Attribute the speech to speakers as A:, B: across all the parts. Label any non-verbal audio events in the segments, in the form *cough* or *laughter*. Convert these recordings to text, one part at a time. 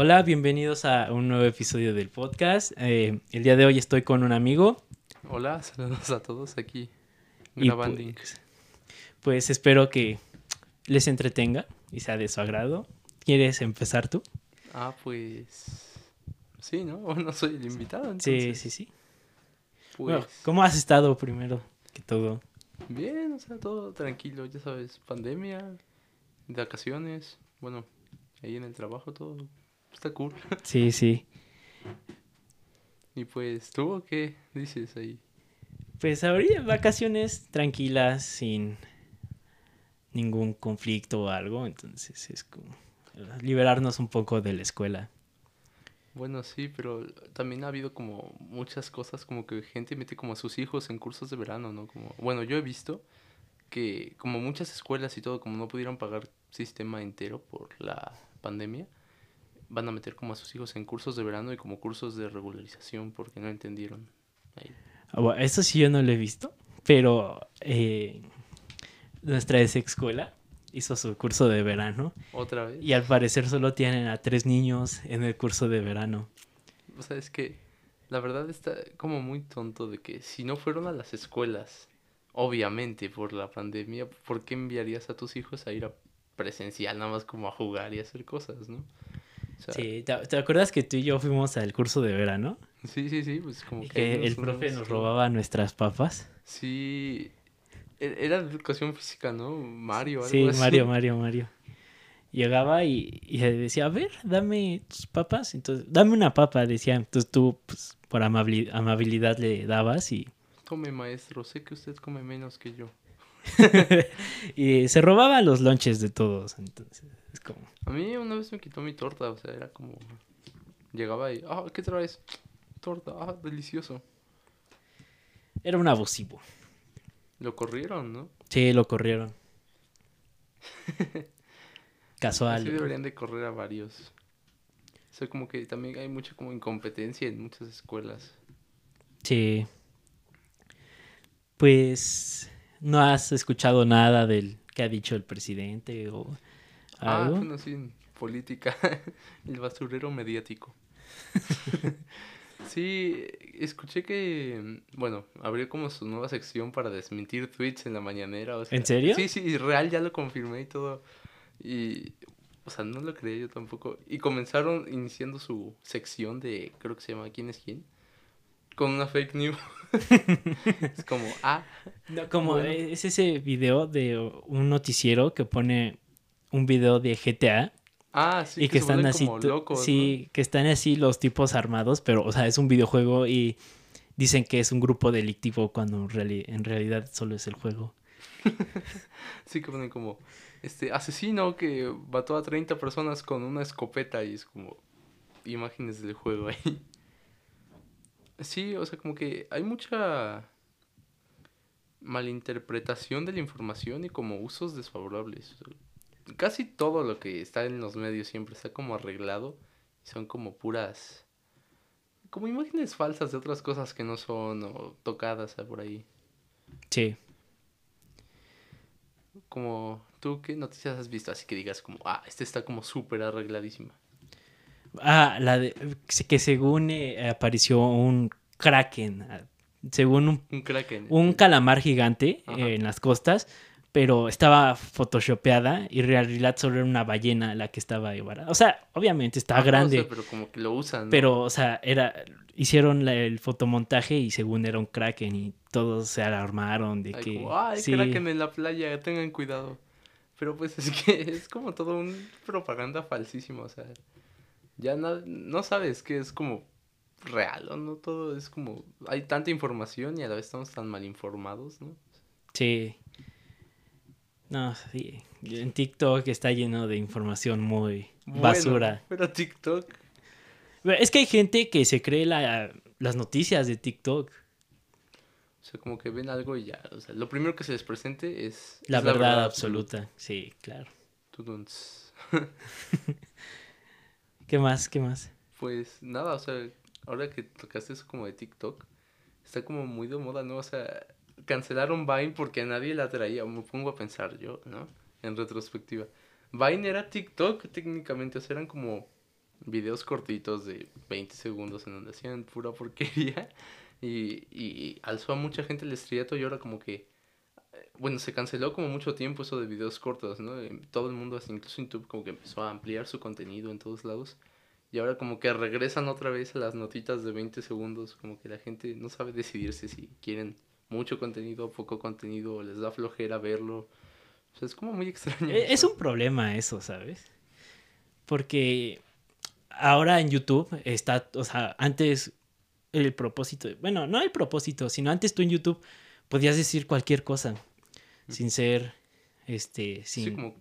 A: Hola, bienvenidos a un nuevo episodio del podcast. Eh, el día de hoy estoy con un amigo.
B: Hola, saludos a todos aquí grabando.
A: pues, pues espero que les entretenga y sea de su agrado. ¿Quieres empezar tú?
B: Ah, pues sí, ¿no? *laughs* Bueno, soy el invitado.
A: Sí,
B: Entonces,
A: sí, sí.
B: Pues
A: Bueno, ¿Cómo has estado primero que todo?
B: bien, o sea, todo tranquilo, ya sabes, pandemia, vacaciones, bueno, ahí en el trabajo todo está cool. *laughs*
A: Sí, sí.
B: Y pues, ¿tú qué dices ahí?
A: Pues ahorita vacaciones tranquilas, sin ningún conflicto o algo, entonces es como liberarnos un poco de la escuela.
B: Bueno, sí, pero también ha habido como muchas cosas, como que gente mete como a sus hijos en cursos de verano, ¿no? Como, bueno, yo he visto que como muchas escuelas y todo, como no pudieron pagar sistema entero por la pandemia, van a meter como a sus hijos en cursos de verano y como cursos de regularización porque no entendieron. Ahí.
A: Ah, bueno, Eso sí yo no lo he visto, pero eh, nuestra ex escuela hizo su curso de verano
B: Otra vez.
A: y al parecer solo tienen a tres niños en el curso de verano.
B: O sea, es que la verdad está como muy tonto de que si no fueron a las escuelas, obviamente por la pandemia, ¿por qué enviarías a tus hijos a ir a presencial nada más como a jugar y a hacer cosas, ¿no? O sea,
A: Sí, ¿te, te acuerdas que tú y yo fuimos al curso de verano?
B: sí, sí, sí, pues como
A: Y
B: que,
A: el profe nos robaba nuestras papas.
B: Sí, e- era de educación física, ¿no? Mario, algo
A: Sí,
B: así.
A: Mario, *laughs* Mario, Mario. Llegaba y, y decía, a ver, dame tus papas. Entonces, dame una papa, decía. Entonces tú, pues, por amabili- amabilidad le dabas y,
B: Tome, maestro, sé que usted come menos que yo. *laughs*
A: y se robaba los lonches de todos. Entonces, es como,
B: A mí una vez me quitó mi torta, o sea, era como... Llegaba y, ah, ¿qué traes? Torta, ah, delicioso.
A: era un abusivo.
B: Lo corrieron, ¿no?
A: Sí, lo corrieron. *laughs* Casual.
B: deberían de correr a varios. O sea, como que también hay mucha como incompetencia en muchas escuelas.
A: Sí. Pues, ¿no has escuchado nada del que ha dicho el presidente o
B: Ah,
A: algo?
B: bueno, sí, política. *laughs* El basurero mediático. *laughs* sí, escuché que, bueno, abrió como su nueva sección para desmentir tweets en la mañanera. O sea,
A: ¿En serio?
B: Sí, sí, real, ya lo confirmé y todo. Y, o sea, no lo creí yo tampoco. Y comenzaron iniciando su sección de, creo que se llama ¿Quién es quién? Con una fake news. *laughs* es como, ah,
A: No, como
B: Bueno.
A: es ese video de un noticiero que pone un video de GTA
B: ah, sí,
A: y que, están así, sí, que están así los tipos armados, pero o sea, es un videojuego y dicen que es un grupo delictivo cuando en, reali- en realidad solo es el juego. *laughs*
B: Sí, que ponen como, este, asesino que mató a 30 personas con una escopeta y es como imágenes del juego ahí. Sí, o sea, como que hay mucha malinterpretación de la información y como usos desfavorables. Casi todo lo que está en los medios siempre está como arreglado y son como puras, como imágenes falsas de otras cosas que no son o tocadas por ahí.
A: Sí.
B: Como, ¿tú qué noticias has visto? Así que digas como, ah, esta está como súper arregladísima.
A: Ah, la de que según eh, apareció un kraken, ah, según un
B: Un kraken.
A: un calamar gigante eh, en las costas, pero estaba photoshopeada y realidad solo era una ballena la que estaba ahí varada. O sea, obviamente estaba
B: Ajá, o
A: grande,
B: sea, pero como que lo usan. ¿no?
A: pero, o sea, era hicieron la- el fotomontaje y según era un kraken y todos se alarmaron de
B: Ay,
A: que
B: como, ah,
A: sí,
B: kraken en la playa, tengan cuidado. Pero pues es que es como todo un propaganda falsísima, o sea, ya na- no sabes qué es como real o no todo es como hay tanta información y a la vez estamos tan mal informados, ¿no?
A: sí. No, sí. En TikTok está lleno de información muy
B: Bueno,
A: basura.
B: pero TikTok
A: Es que hay gente que se cree la- las noticias de TikTok.
B: O sea, como que ven algo y ya. O sea, lo primero que se les presente es...
A: La
B: es
A: verdad absoluta. Sí, claro. *laughs* ¿Qué más? ¿Qué más?
B: Pues nada, o sea, ahora que tocaste eso como de TikTok, está como muy de moda, ¿no? O sea, cancelaron Vine porque nadie la traía. Me pongo a pensar yo, ¿no? En retrospectiva. Vine era TikTok técnicamente, o sea, eran como videos cortitos de 20 segundos en donde hacían pura porquería *laughs* y, y alzó a mucha gente el estrellato y ahora como que bueno, se canceló como mucho tiempo eso de videos cortos, ¿no? Todo el mundo, hasta incluso YouTube, como que empezó a ampliar su contenido en todos lados. Y ahora como que regresan otra vez a las notitas de 20 segundos, como que la gente no sabe decidirse si quieren mucho contenido o poco contenido, les da flojera verlo. O sea, es como muy extraño.
A: E-, es un problema eso, ¿sabes? Porque ahora en YouTube está, o sea, antes el propósito, bueno, no el propósito, sino antes tú en YouTube podías decir cualquier cosa sin ser, este, sin...
B: Sí, como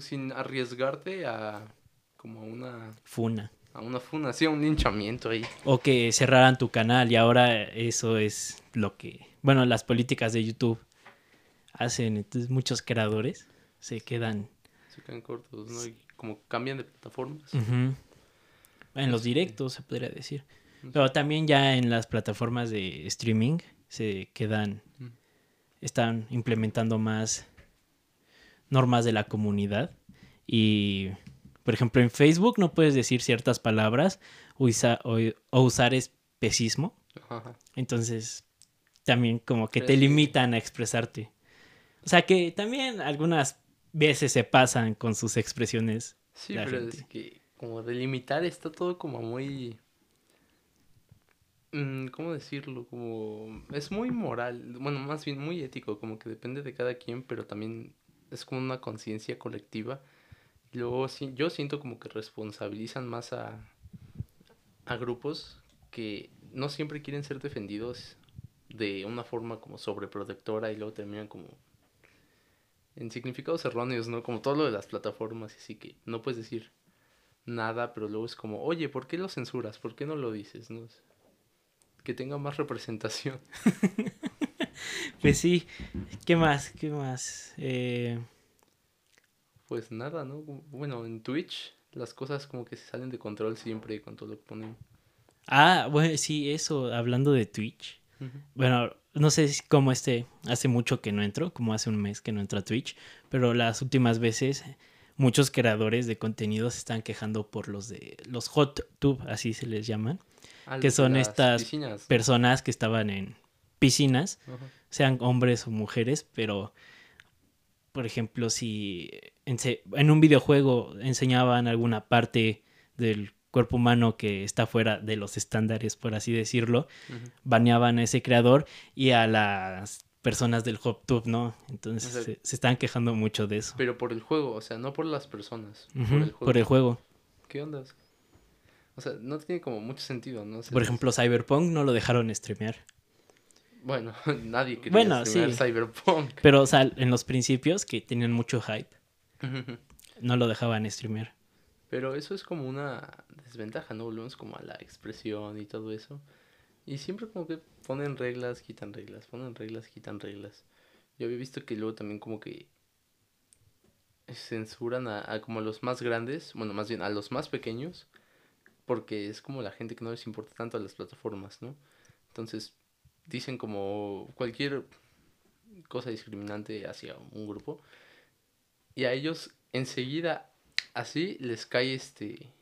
B: sin arriesgarte a como una...
A: Funa.
B: A una funa, sí, a un linchamiento ahí.
A: O que cerraran tu canal y ahora eso es lo que, bueno, las políticas de YouTube hacen, entonces muchos creadores se quedan...
B: Se quedan cortos, ¿no? Y como cambian de plataformas.
A: En los directos, se podría decir. Pero también ya en las plataformas de streaming se quedan, están implementando más normas de la comunidad. Y, por ejemplo, en Facebook no puedes decir ciertas palabras o, usar especismo. Entonces, también como que te limitan a expresarte. O sea que también algunas veces se pasan con sus expresiones.
B: Sí, pero es que como delimitar está todo como muy ¿Cómo decirlo? Como es muy moral, bueno, más bien muy ético, como que depende de cada quien, pero también es como una conciencia colectiva. Luego yo siento como que responsabilizan más a, a grupos que no siempre quieren ser defendidos de una forma como sobreprotectora y luego terminan como en significados erróneos, ¿no? Como todo lo de las plataformas, así que no puedes decir nada, pero luego es como, oye, ¿por qué lo censuras? ¿Por qué no lo dices? ¿No? Que tenga más representación. *laughs*
A: pues sí, ¿qué más? ¿Qué más? Eh...
B: Pues nada, ¿no? Bueno, en Twitch las cosas como que se salen de control siempre con todo lo que ponen.
A: Ah, bueno, sí, eso, hablando de Twitch. Bueno, no sé cómo este, hace mucho que no entro, como hace un mes que no entro a Twitch, pero las últimas veces muchos creadores de contenido se están quejando por los de los hot tube, así se les llaman, que son estas personas que estaban en piscinas, sean hombres o mujeres, pero por ejemplo, si en un videojuego enseñaban alguna parte del cuerpo humano que está fuera de los estándares, por así decirlo, baneaban a ese creador y a las personas del HopTube, ¿no? Entonces se, están quejando mucho de eso.
B: Pero por el juego, o sea, no por las personas.
A: por, el juego. por el juego.
B: ¿Qué onda? O sea, no tiene como mucho sentido, ¿no?
A: Por ejemplo, Cyberpunk no lo dejaron streamear.
B: Bueno, *laughs* nadie quería bueno, streamear Cyberpunk.
A: Pero, o sea, en los principios, que tenían mucho hype, *laughs* no lo dejaban streamear.
B: Pero eso es como una desventaja, ¿no? Volvemos como a la expresión y todo eso. Y siempre como que ponen reglas, quitan reglas, ponen reglas, quitan reglas. Yo había visto que luego también como que censuran a, a como a los más grandes, bueno, más bien a los más pequeños porque es como la gente que no les importa tanto a las plataformas, ¿no? Entonces dicen como cualquier cosa discriminante hacia un grupo y a ellos enseguida así les cae este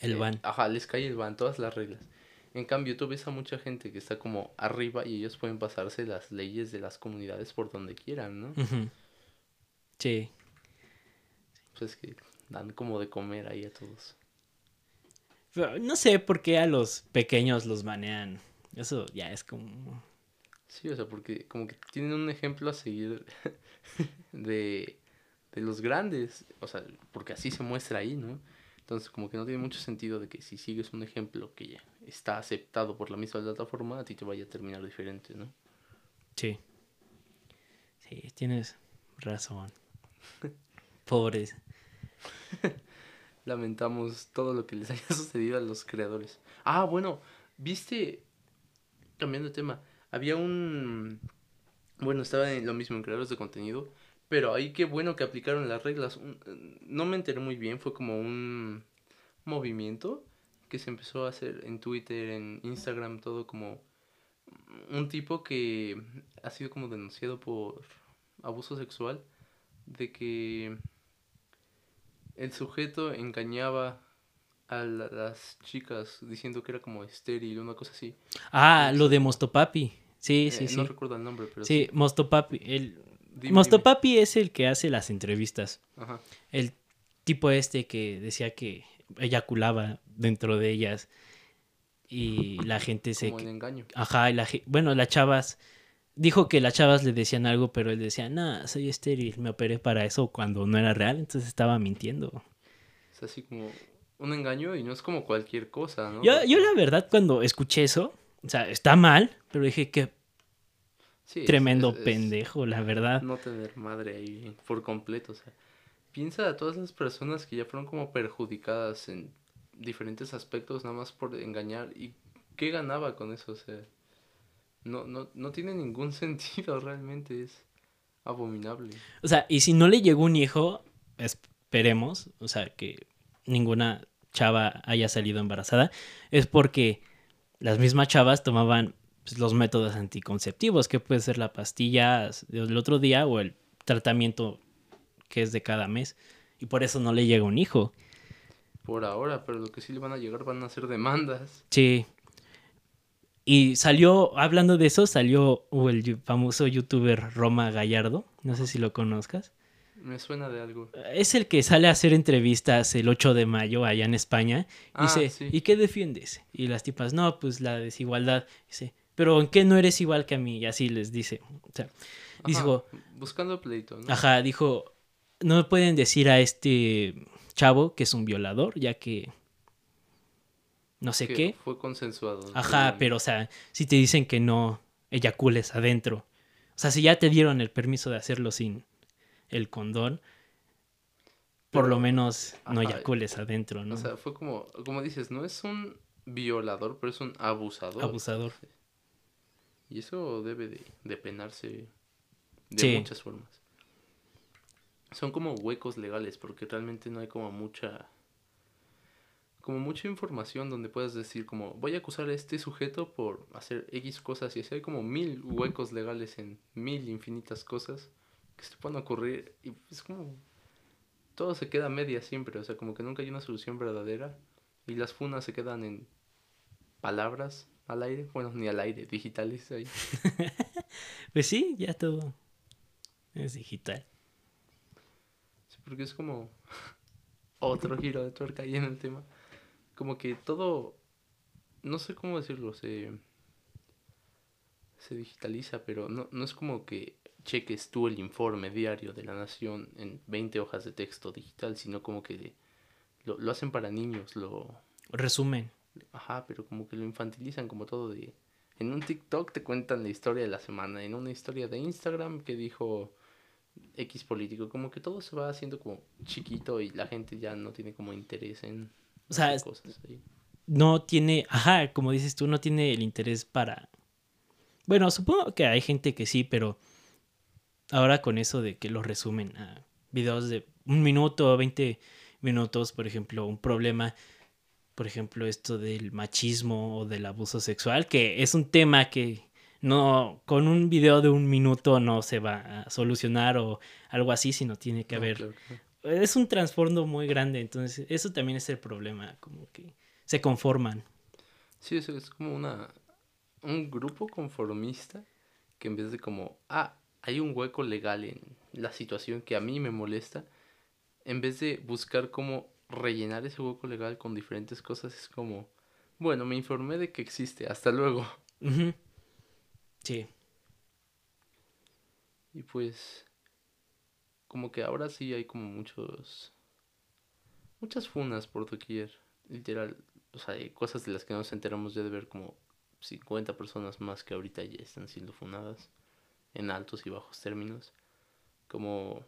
A: el ban.
B: Eh, ajá, les cae el ban, todas las reglas. En cambio, tú ves a mucha gente que está como arriba y ellos pueden pasarse las leyes de las comunidades por donde quieran, ¿no?
A: Sí.
B: Pues que dan como de comer ahí a todos.
A: No sé por qué a los pequeños los banean. Eso ya es como...
B: Sí, o sea, porque como que tienen un ejemplo a seguir *laughs* de, de los grandes. O sea, porque así se muestra ahí, ¿no? Entonces, como que no tiene mucho sentido de que si sigues un ejemplo que ya está aceptado por la misma plataforma, a ti te vaya a terminar diferente, ¿no?
A: Sí. Sí, tienes razón. *laughs* Pobres
B: lamentamos todo lo que les *laughs* haya sucedido a los creadores. Ah, bueno, viste, cambiando de tema, había un... Bueno, estaba en lo mismo en creadores de contenido, pero ahí qué bueno que aplicaron las reglas. No me enteré muy bien, fue como un movimiento que se empezó a hacer en Twitter, en Instagram, todo como un tipo que ha sido como denunciado por abuso sexual, de que el sujeto engañaba a la- las chicas diciendo que era como estéril, una cosa así.
A: Ah, lo de Mostopapi. Sí, sí,
B: Eh,
A: sí.
B: No recuerdo el nombre, pero
A: Sí, Mostopapi. El...
B: Dime,
A: Mostopapi es el que hace las entrevistas.
B: Ajá.
A: El tipo este que decía que eyaculaba dentro de ellas y la gente se...
B: Como el engaño.
A: Ajá, y la bueno, las chavas... Dijo que las chavas le decían algo, pero él decía, nah, soy estéril, me operé para eso cuando no era real, entonces estaba mintiendo.
B: Es así como un engaño y no es como cualquier cosa, ¿no?
A: Yo, yo la verdad cuando escuché eso, o sea, está mal, pero dije que
B: Sí,
A: tremendo
B: es- es
A: pendejo, la verdad.
B: No tener madre ahí por completo, o sea. Piensa a todas las personas que ya fueron como perjudicadas en diferentes aspectos nada más por engañar y qué ganaba con eso, o sea. No, no, no tiene ningún *laughs* sentido realmente, es abominable.
A: O sea, y si no le llegó un hijo, esperemos, o sea, que ninguna chava haya salido embarazada, es porque las mismas chavas tomaban pues, los métodos anticonceptivos, que puede ser la pastilla del otro día o el tratamiento que es de cada mes, y por eso no le llega un hijo.
B: Por ahora, pero lo que sí le van a llegar van a ser demandas.
A: Sí. Y salió, hablando de eso, salió el yu- famoso youtuber Roma Gallardo, no sé si lo conozcas.
B: Me suena de algo.
A: Es el que sale a hacer entrevistas el 8 de mayo allá en España.
B: Ah,
A: Dice,
B: sí.
A: ¿y qué defiendes? Y las tipas, no, pues la desigualdad. Dice, pero ¿en qué no eres igual que a mí? Y así les dice. O sea,
B: Ajá,
A: dijo,
B: buscando pleito, ¿no?
A: ajá, dijo, no me pueden decir a este chavo que es un violador, ya que no sé
B: Que
A: qué.
B: Fue consensuado.
A: Ajá, pero o sea, si te dicen que no eyacules adentro. O sea, si ya te dieron el permiso de hacerlo sin el condón, por lo menos no
B: ajá,
A: eyacules adentro, ¿no?
B: O sea, fue como, como dices, no es un violador, pero es un abusador.
A: Abusador.
B: Y eso debe de, de penarse de
A: Sí.
B: muchas formas. Son como huecos legales, porque realmente no hay como mucha como mucha información donde puedas decir como voy a acusar a este sujeto por hacer X cosas y así hay como mil huecos legales en mil infinitas cosas que se te pueden ocurrir y es como todo se queda media siempre, o sea, como que nunca hay una solución verdadera y las funas se quedan en palabras al aire, bueno, ni al aire, digitales ahí. *laughs*
A: Pues sí, ya todo es digital.
B: Sí, porque es como *laughs* otro giro de tuerca ahí en el tema. Como que todo, no sé cómo decirlo, se, se digitaliza, pero no, no es como que cheques tú el informe diario de la nación en 20 hojas de texto digital, sino como que lo, lo hacen para niños, lo...
A: Resumen.
B: Ajá, pero como que lo infantilizan como todo de... En un TikTok te cuentan la historia de la semana, en una historia de Instagram que dijo X político, como que todo se va haciendo como chiquito y la gente ya no tiene como interés en
A: O sea,
B: cosas.
A: No tiene, ajá, como dices tú, no tiene el interés para... Bueno, supongo que hay gente que sí, pero ahora con eso de que lo resumen a videos de un minuto o 20 minutos, por ejemplo, un problema, por ejemplo, esto del machismo o del abuso sexual, que es un tema que no, con un video de un minuto no se va a solucionar o algo así, sino tiene que
B: No,
A: haber
B: claro.
A: Es un trasfondo muy grande, entonces eso también es el problema, como que se conforman.
B: Sí, eso es como una un grupo conformista que en vez de como, ah, hay un hueco legal en la situación que a mí me molesta, en vez de buscar cómo rellenar ese hueco legal con diferentes cosas, es como, bueno, me informé de que existe, hasta luego.
A: Sí,
B: Y pues, como que ahora sí hay como muchos, muchas funas por doquier, literal, o sea, hay cosas de las que nos enteramos ya de ver como 50 personas más que ahorita ya están siendo funadas en altos y bajos términos, como,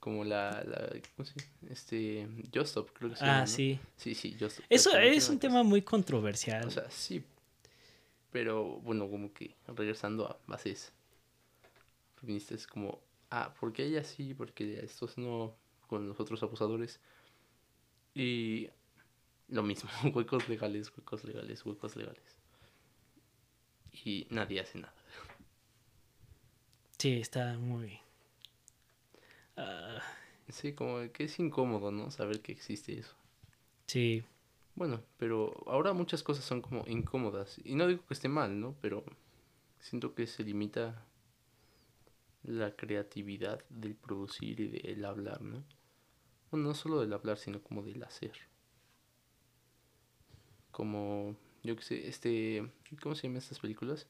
B: como la, la ¿cómo se dice? Este, Justop, creo que se llama,
A: ah,
B: ¿no?
A: sí.
B: Sí, sí, Justop.
A: Eso es un tema muy controversial.
B: o sea, sí. Pero bueno, como que regresando a bases feministas, como, ah, porque ella sí, porque estos no, con los otros abusadores. Y lo mismo, *laughs* huecos legales, huecos legales, huecos legales. Y nadie hace nada.
A: sí, está muy... Ah,
B: Sí, como que es incómodo, ¿no? Saber que existe eso.
A: Sí.
B: Bueno, pero ahora muchas cosas son como incómodas. Y no digo que esté mal, ¿no? Pero siento que se limita la creatividad del producir y del hablar, ¿no? Bueno, no solo del hablar, sino como del hacer. Como, yo qué sé, este, ¿cómo se llaman estas películas?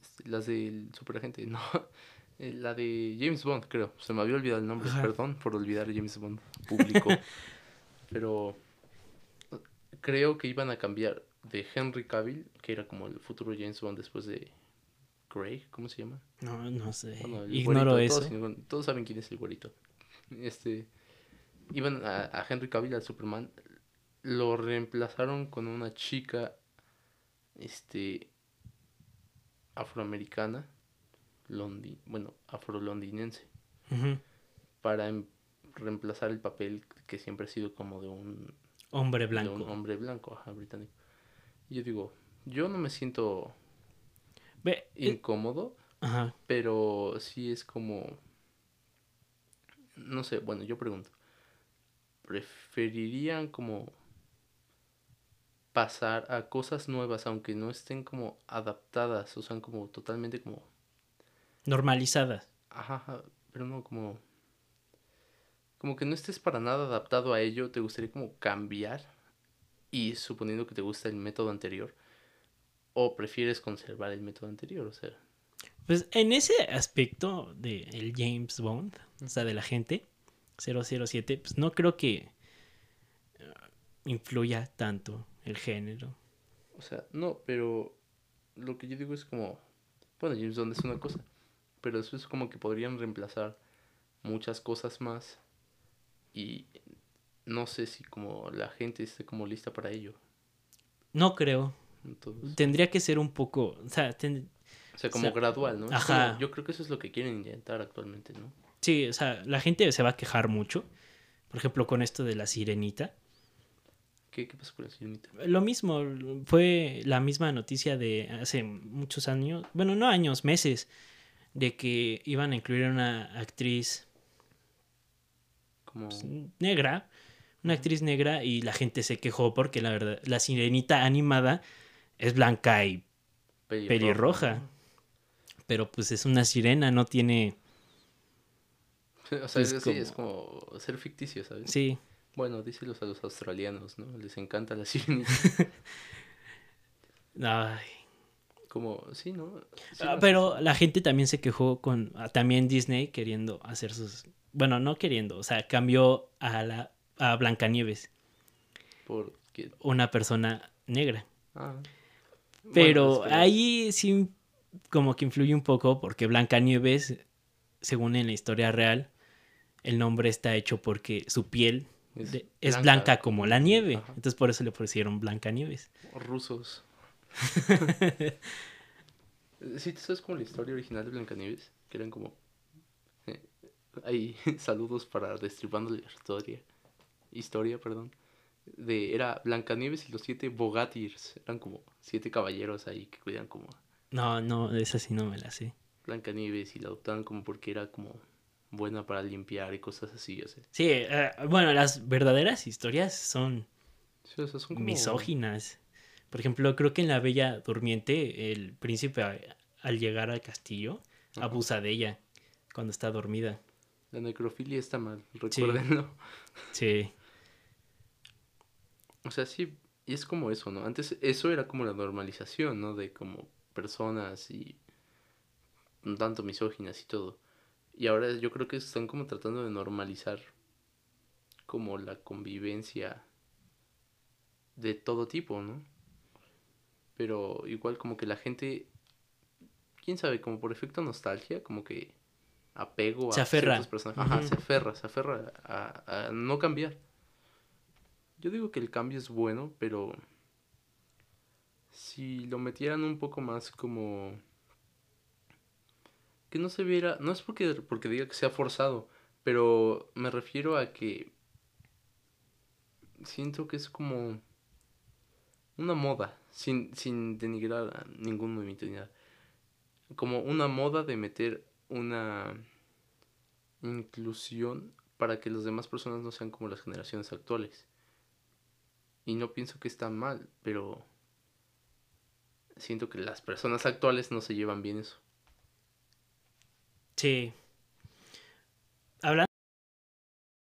B: Este, las del superagente, *laughs* no, eh, la de James Bond, creo. Se me había olvidado el nombre,
A: Ajá.
B: perdón por olvidar a James Bond público. *laughs* Pero creo que iban a cambiar de Henry Cavill, que era como el futuro James Bond después de Grey, ¿cómo se llama?
A: No, no sé.
B: Bueno,
A: Ignoro
B: güerito,
A: eso.
B: Todos, todos saben quién es el güerito. Este, iban a, a Henry Cavill, al Superman, lo reemplazaron con una chica, este, afroamericana, londi, bueno, afrolondinense,
A: Ujú.
B: para em- reemplazar el papel que siempre ha sido como de un
A: Hombre
B: de
A: blanco.
B: un hombre blanco, ajá, británico. Y yo digo, yo no me siento
A: Ve, eh,
B: incómodo,
A: Ajá.
B: pero sí es como, no sé, bueno, yo pregunto, ¿preferirían como pasar a cosas nuevas aunque no estén como adaptadas, o sean como totalmente como,
A: Normalizadas.
B: ajá, ajá, pero no como, como que no estés para nada adaptado a ello, te gustaría como cambiar y suponiendo que te gusta el método anterior, o prefieres conservar el método anterior, o sea,
A: Pues en ese aspecto de el James Bond, o sea, de la gente 007, pues no creo que eh, influya tanto el género.
B: O sea, no, pero lo que yo digo es como, bueno, James Bond es una cosa, pero eso es como que podrían reemplazar muchas cosas más y no sé si como la gente esté como lista para ello.
A: No creo.
B: Entonces,
A: Tendría que ser un poco, o sea, ten-
B: o sea, como
A: o sea,
B: gradual, ¿no?
A: Ajá.
B: como- yo creo que eso es lo que quieren intentar actualmente, ¿no?
A: sí, o sea, la gente se va a quejar mucho. Por ejemplo, con esto de la sirenita.
B: ¿Qué, qué pasa con la sirenita?
A: Lo mismo, fue la misma noticia de hace muchos años, bueno, no años, meses, de que iban a incluir a una actriz
B: Como,
A: pues, negra, una actriz negra, y la gente se quejó porque la verdad, la sirenita animada es blanca y pelirroja. pero pues es una sirena, no tiene, *laughs*
B: O sea,
A: Es
B: es, sí,
A: como-
B: es como ser ficticio, ¿sabes?
A: sí,
B: Bueno, díselos a los australianos, ¿no? Les encanta la sirenita. *laughs*
A: ay.
B: Como, sí, ¿no? Sí,
A: Ah,
B: no,
A: pero la gente también se quejó con ah, también Disney queriendo hacer sus, bueno, no queriendo, o sea, cambió a la a Blancanieves,
B: Porque...
A: una persona negra.
B: Ah.
A: Pero ahí sí como que influye un poco porque Blancanieves, según en la historia real, el nombre está hecho porque su piel
B: Es
A: de- es,
B: blanca
A: blanca, como la nieve.
B: Ajá.
A: Entonces por eso le pusieron Blancanieves.
B: rusos. *laughs* sí, ¿tú sabes como la historia original de Blancanieves? Que eran como... eh, Ahí, *laughs* saludos para Destripando la Historia. Historia, perdón. De, era Blancanieves y los siete Bogatirs. Eran como siete caballeros ahí que cuidan como
A: No, no, esa sí no me la sé.
B: Blancanieves y la adoptaban como porque era como buena para limpiar y cosas así, o sea.
A: Sí, eh, bueno, las verdaderas historias son
B: Sí, o sea, son como...
A: misóginas. Por ejemplo, creo que en La Bella Durmiente, el príncipe a- al llegar al castillo
B: Ajá.
A: abusa de ella cuando está dormida.
B: La necrofilia está mal, recuérdenlo.
A: Sí,
B: O sea, sí, y es como eso, ¿no? Antes eso era como la normalización, ¿no? De como personas y tanto misóginas y todo. Y ahora yo creo que están como tratando de normalizar como la convivencia de todo tipo, ¿no? Pero igual como que la gente, quién sabe, como por efecto nostalgia, como que apego
A: Se
B: a
A: aferra.
B: ciertos personajes. Ajá, se aferra, se aferra a, a no cambiar. Yo digo que el cambio es bueno, pero si lo metieran un poco más como que no se viera, no es porque porque diga que sea forzado, pero me refiero a que siento que es como una moda, sin, sin denigrar ningún movimiento ni nada. Como una moda de meter una inclusión para que las demás personas no sean como las generaciones actuales. Y no pienso que está mal, pero siento que las personas actuales no se llevan bien eso.
A: Sí.